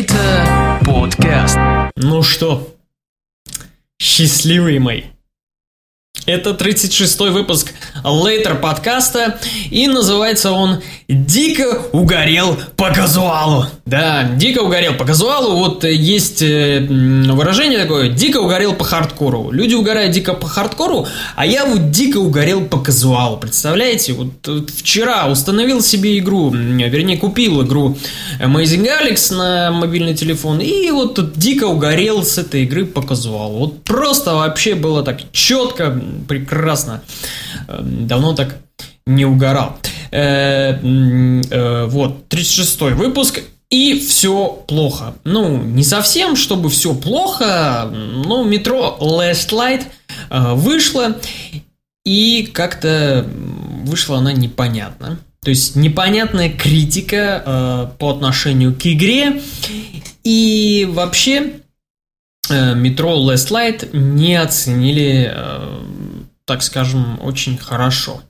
Later Podcast. Ну что, счастливые мои. Это 36-й выпуск Later подкаста, и называется он «Дико угорел по казуалу». Да, дико угорел по казуалу, вот есть э, выражение такое «дико угорел по хардкору». Люди угорают дико по хардкору, а я вот дико угорел по казуалу, представляете? Вот, вот вчера установил себе игру, вернее купил игру Amazing Alex на мобильный телефон, и вот тут дико угорел с этой игры по казуалу. Вот просто вообще было так четко, прекрасно. Эм, давно так не угорал. Э, э, вот, 36 выпуск. И все плохо. Ну, не совсем, чтобы все плохо, но метро Last Light э, вышло, и как-то вышла она непонятно. То есть непонятная критика э, по отношению к игре. И вообще метро Last Light не оценили, э, так скажем, очень хорошо.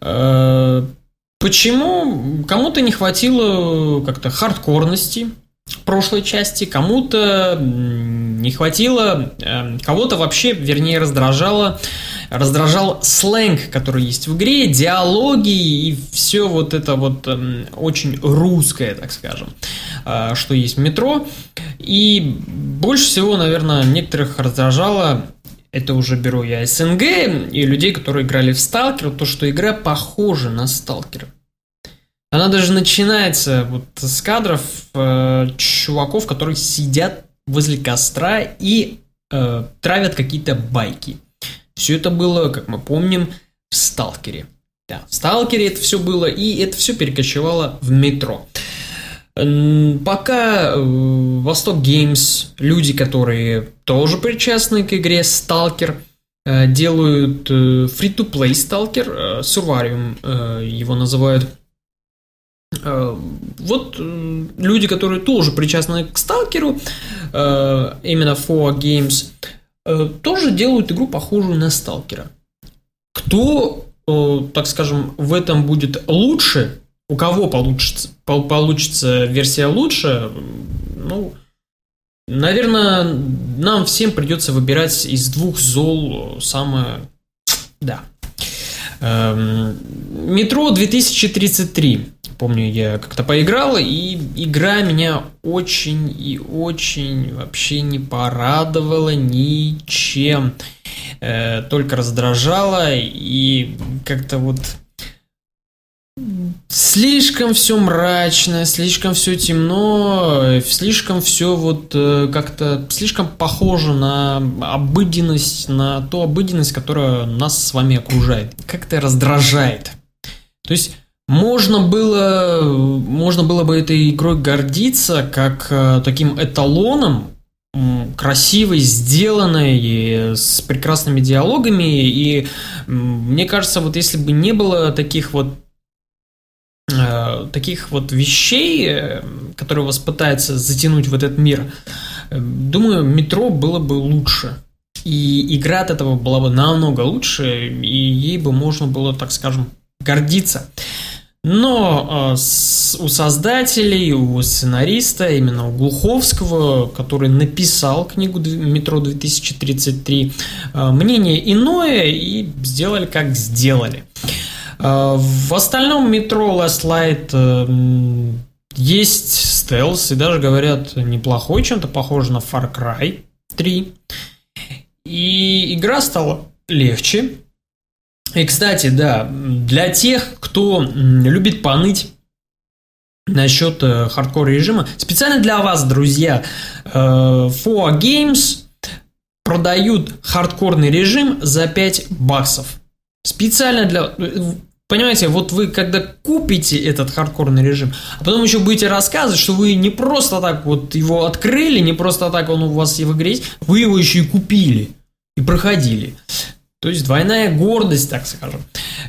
Э, Почему? Кому-то не хватило как-то хардкорности прошлой части, кому-то не хватило, э, кого-то вообще, вернее, раздражало, раздражал сленг, который есть в игре, диалоги и все вот это вот эм, очень русское, так скажем, э, что есть в метро. И больше всего, наверное, некоторых раздражало это уже беру я СНГ и людей, которые играли в Сталкер, то, что игра похожа на Сталкер. Она даже начинается вот с кадров э, чуваков, которые сидят возле костра и э, травят какие-то байки. Все это было, как мы помним, в Сталкере. Да, в Сталкере это все было, и это все перекочевало в метро. Пока э, Восток Геймс, люди, которые тоже причастны к игре Stalker, э, делают free-to-play Stalker, Survarium его называют. Вот люди, которые тоже причастны к Сталкеру, именно For Games, тоже делают игру похожую на Сталкера. Кто, так скажем, в этом будет лучше, у кого получится, получится версия лучше, ну, наверное, нам всем придется выбирать из двух зол самое... Да. Эм, Метро 2033. Помню, я как-то поиграл, и игра меня очень и очень вообще не порадовала ничем. Э, только раздражала, и как-то вот Слишком все мрачно, слишком все темно, слишком все вот э, как-то слишком похоже на обыденность, на ту обыденность, которая нас с вами окружает. Как-то раздражает. То есть можно было, можно было бы этой игрой гордиться как э, таким эталоном красивой, сделанной, с прекрасными диалогами. И мне кажется, вот если бы не было таких вот Э, таких вот вещей, э, которые вас пытаются затянуть в этот мир, э, думаю, метро было бы лучше. И игра от этого была бы намного лучше, и ей бы можно было, так скажем, гордиться. Но э, у создателей, у сценариста, именно у Глуховского, который написал книгу «Метро 2033», э, мнение иное и сделали, как сделали. А, в остальном метро Last Light э, есть стелс, и даже говорят неплохой, чем-то похож на Far Cry 3. И игра стала легче. И, кстати, да, для тех, кто любит поныть насчет э, хардкор режима, специально для вас, друзья, э, For Games продают хардкорный режим за 5 баксов. Специально для... Понимаете, вот вы когда купите этот хардкорный режим, а потом еще будете рассказывать, что вы не просто так вот его открыли, не просто так он у вас в игре есть, вы его еще и купили и проходили. То есть двойная гордость, так скажем.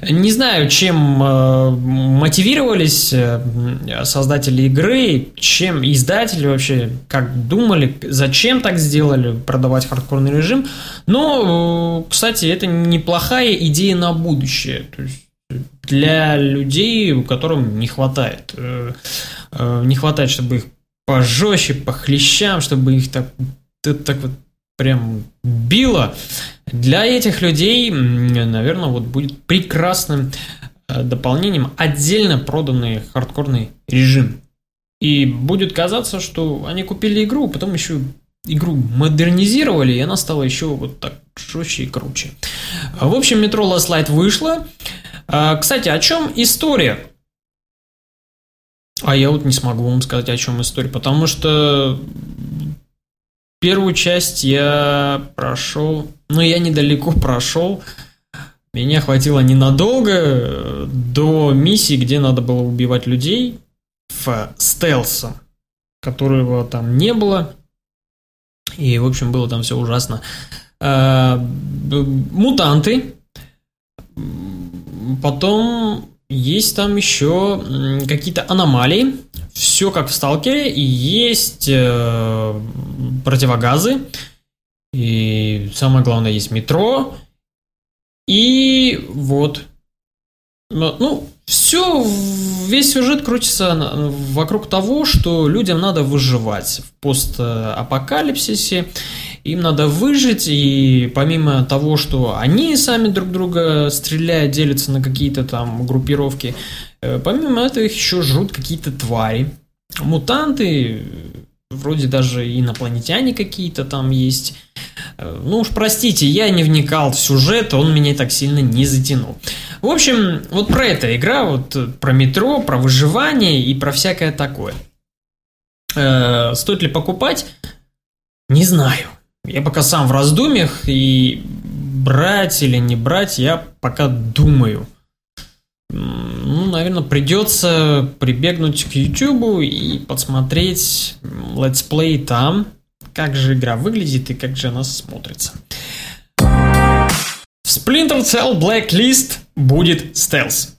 Не знаю, чем э, мотивировались э, создатели игры, чем издатели вообще, как думали, зачем так сделали, продавать хардкорный режим. Но, э, кстати, это неплохая идея на будущее. То есть для людей, которым не хватает. Э, э, не хватает, чтобы их пожестче, по хлещам, чтобы их так, так вот прям било. Для этих людей, наверное, вот будет прекрасным э, дополнением отдельно проданный хардкорный режим. И будет казаться, что они купили игру, потом еще игру модернизировали, и она стала еще вот так жестче и круче. В общем, Metro Last Light вышла. А, кстати, о чем история? А я вот не смогу вам сказать, о чем история, потому что первую часть я прошел, ну я недалеко прошел, меня хватило ненадолго до миссии, где надо было убивать людей в стелсом, которого там не было. И, в общем, было там все ужасно. А, мутанты. Потом есть там еще какие-то аномалии. Все как в Сталкере. И есть э, противогазы. И самое главное, есть метро. И вот. Ну, все, весь сюжет крутится вокруг того, что людям надо выживать в постапокалипсисе, им надо выжить, и помимо того, что они сами друг друга стреляют, делятся на какие-то там группировки, э, помимо этого их еще жрут какие-то твари, мутанты, вроде даже инопланетяне какие-то там есть. Э, ну уж простите, я не вникал в сюжет, он меня так сильно не затянул. В общем, вот про эта игра, вот про метро, про выживание и про всякое такое. Э, стоит ли покупать? Не знаю. Я пока сам в раздумьях, и брать или не брать, я пока думаю. Ну, наверное, придется прибегнуть к YouTube и посмотреть летсплей там, как же игра выглядит и как же она смотрится. В Splinter Cell Blacklist будет стелс.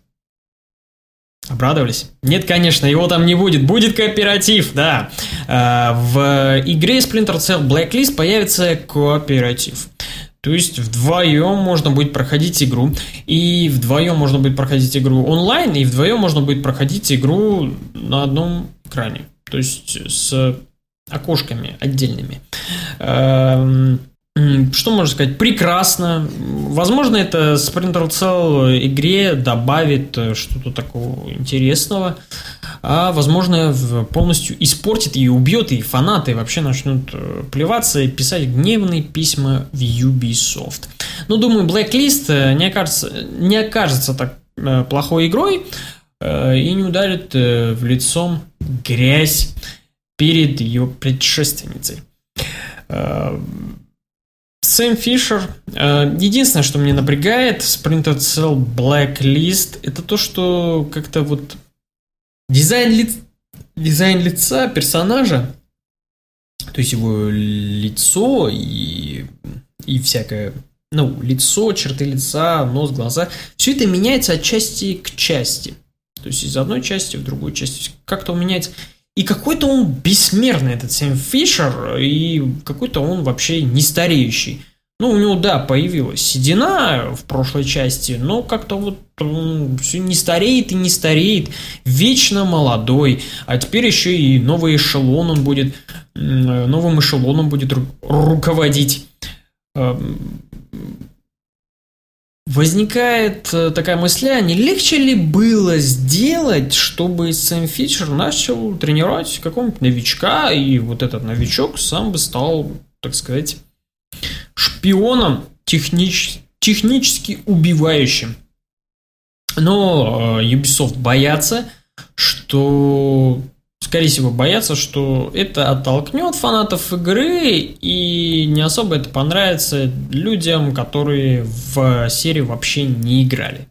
Обрадовались? Нет, конечно, его там не будет. Будет кооператив, да. А, в игре Splinter Cell Blacklist появится кооператив. То есть вдвоем можно будет проходить игру. И вдвоем можно будет проходить игру онлайн, и вдвоем можно будет проходить игру на одном экране. То есть с окошками отдельными. Что можно сказать? Прекрасно. Возможно, это Splinter Cell игре добавит э, что-то такого интересного. А возможно, полностью испортит и убьет, и фанаты вообще начнут э, плеваться и писать гневные письма в Ubisoft. Но думаю, Blacklist э, не окажется, не окажется так плохой игрой и не ударит в лицом грязь перед ее предшественницей. Сэм Фишер. Э, единственное, что мне напрягает в Sprinter Cell Blacklist, это то, что как-то вот дизайн, ли... дизайн лица персонажа, то есть его лицо и, и всякое, ну, лицо, черты лица, нос, глаза, все это меняется от части к части. То есть из одной части в другую часть. Как-то меняется. И какой-то он бессмертный, этот Сэм Фишер, и какой-то он вообще не стареющий. Ну, у него, да, появилась седина в прошлой части, но как-то вот он все не стареет и не стареет, вечно молодой. А теперь еще и новый эшелон он будет, новым эшелоном будет ру- руководить. Возникает э, такая мысль, а не легче ли было сделать, чтобы Сэм Фичер начал тренировать какого-нибудь новичка, и вот этот новичок сам бы стал, так сказать, шпионом технич... технически убивающим. Но э, Ubisoft боятся, что скорее всего, боятся, что это оттолкнет фанатов игры и не особо это понравится людям, которые в серию вообще не играли.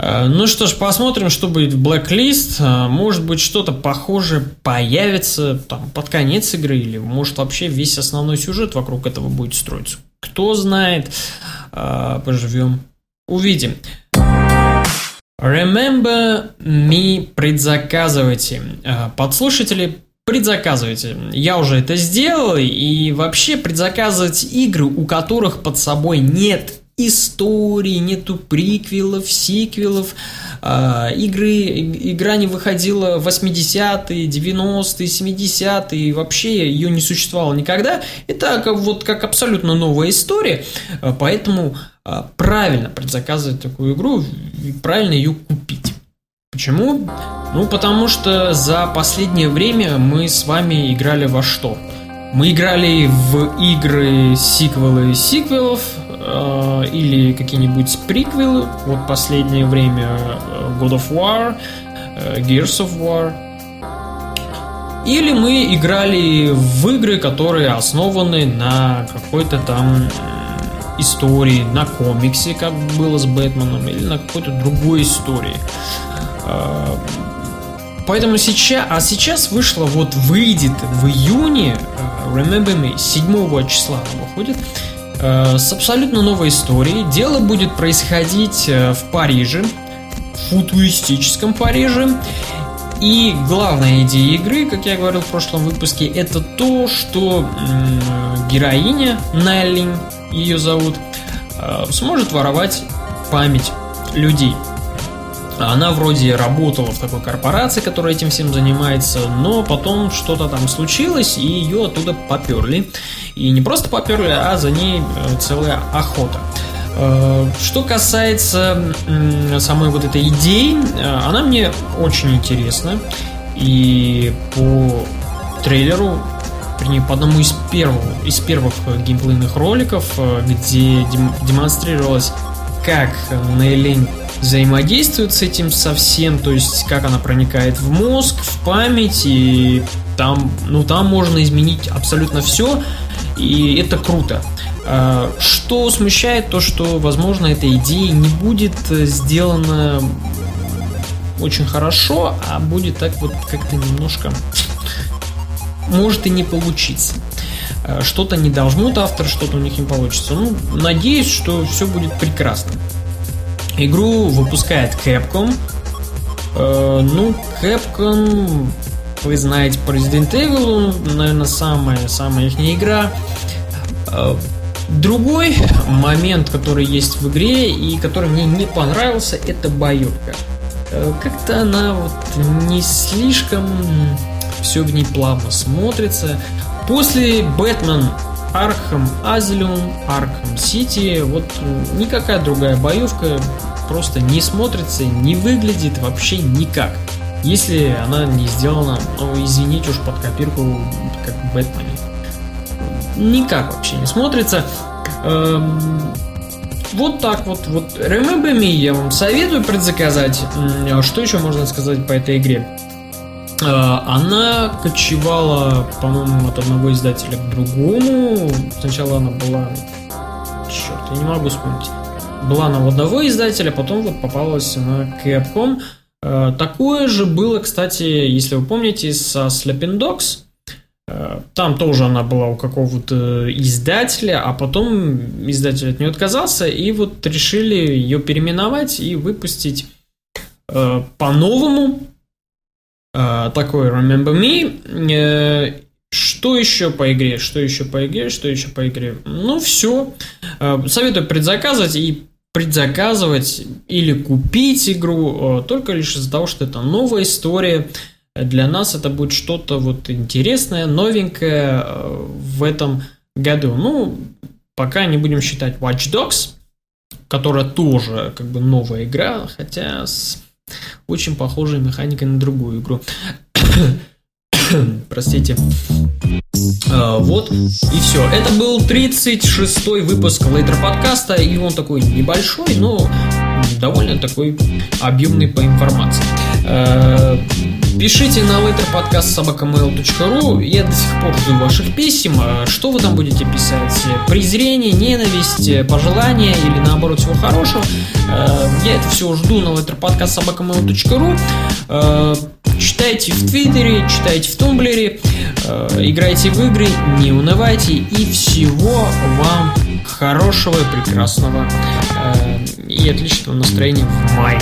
Э, ну что ж, посмотрим, что будет в Blacklist. Э, может быть, что-то похожее появится там, под конец игры, или может вообще весь основной сюжет вокруг этого будет строиться. Кто знает, э, поживем, увидим. Remember me предзаказывайте. Э, подслушатели, предзаказывайте. Я уже это сделал, и вообще предзаказывать игры, у которых под собой нет истории, нету приквелов, сиквелов, а, игры, игра не выходила в 80-е, 90-е, 70-е, и вообще ее не существовало никогда. Это как, вот как абсолютно новая история, а, поэтому а, правильно предзаказывать такую игру, правильно ее купить. Почему? Ну, потому что за последнее время мы с вами играли во что? Мы играли в игры сиквелы сиквелов, э, или какие-нибудь приквелы. Вот последнее время э, God of War, э, Gears of War. Или мы играли в игры, которые основаны на какой-то там истории, на комиксе, как было с Бэтменом, или на какой-то другой истории. Э, поэтому сейчас, а сейчас вышло, вот выйдет в июне, э, Remember Me, 7 числа выходит, Э, с абсолютно новой историей. Дело будет происходить э, в Париже, футуристическом Париже. И главная идея игры, как я говорил в прошлом выпуске, это то, что героиня Нелли, ее зовут, э, сможет воровать память людей. Она вроде работала в такой корпорации, которая этим всем занимается, но потом что-то там случилось, и ее оттуда поперли. И не просто поперли, а за ней э, целая охота. Э, что касается самой вот этой идеи, э, она мне очень интересна. И по трейлеру, вернее, по одному из первых, из первых геймплейных роликов, где демонстрировалось, как Нейлень взаимодействует с этим совсем, то есть как она проникает в мозг, в память, и там, ну, там можно изменить абсолютно все, и это круто. А, что смущает то, что, возможно, эта идея не будет сделана очень хорошо, а будет так вот как-то немножко может и не получиться. А, что-то не дожмут автор, что-то у них не получится. Ну, надеюсь, что все будет прекрасно. Игру выпускает Capcom. Э, ну, Capcom, вы знаете, по Resident Evil, наверное, самая, самая их игра. Э, другой момент, который есть в игре и который мне не понравился, это боевка. Э, как-то она вот не слишком все в ней плавно смотрится. После Batman Arkham Asylum, Arkham City, вот никакая другая боевка просто не смотрится, не выглядит вообще никак. Если она не сделана, ну извините уж под копирку, как в Бэтмене. Никак вообще не смотрится. Эм, вот так вот. Вот Remember Me я вам советую предзаказать. Что еще можно сказать по этой игре? Э, она кочевала, по-моему, от одного издателя к другому. Сначала она была... Черт, я не могу вспомнить. Была она у одного издателя, потом вот попалась на Capcom. Э, такое же было, кстати, если вы помните, со Sleeping Dogs. Э, там тоже она была у какого-то издателя, а потом издатель от нее отказался, и вот решили ее переименовать и выпустить по-новому а, такой Remember Me. Э, что еще по игре? Что еще по игре? Что еще по игре? Ну, все. Э, советую предзаказывать и предзаказывать или купить игру э, только лишь из-за того, что это новая история. Для нас это будет что-то вот интересное, новенькое в этом году. Ну, пока не будем считать Watch Dogs, которая тоже как бы новая игра, хотя с очень похожая механика на другую игру. Простите. А, вот и все. Это был 36-й выпуск Лейтер подкаста, и он такой небольшой, но довольно такой объемный по информации. А, Пишите на letterpodcast.sobakamail.ru Я до сих пор жду ваших писем. А что вы там будете писать? Презрение, ненависть, пожелания или наоборот всего хорошего? Э, я это все жду на letterpodcast.sobakamail.ru э, Читайте в Твиттере, читайте в Тумблере, э, играйте в игры, не унывайте и всего вам хорошего и прекрасного и отличного настроения в мае.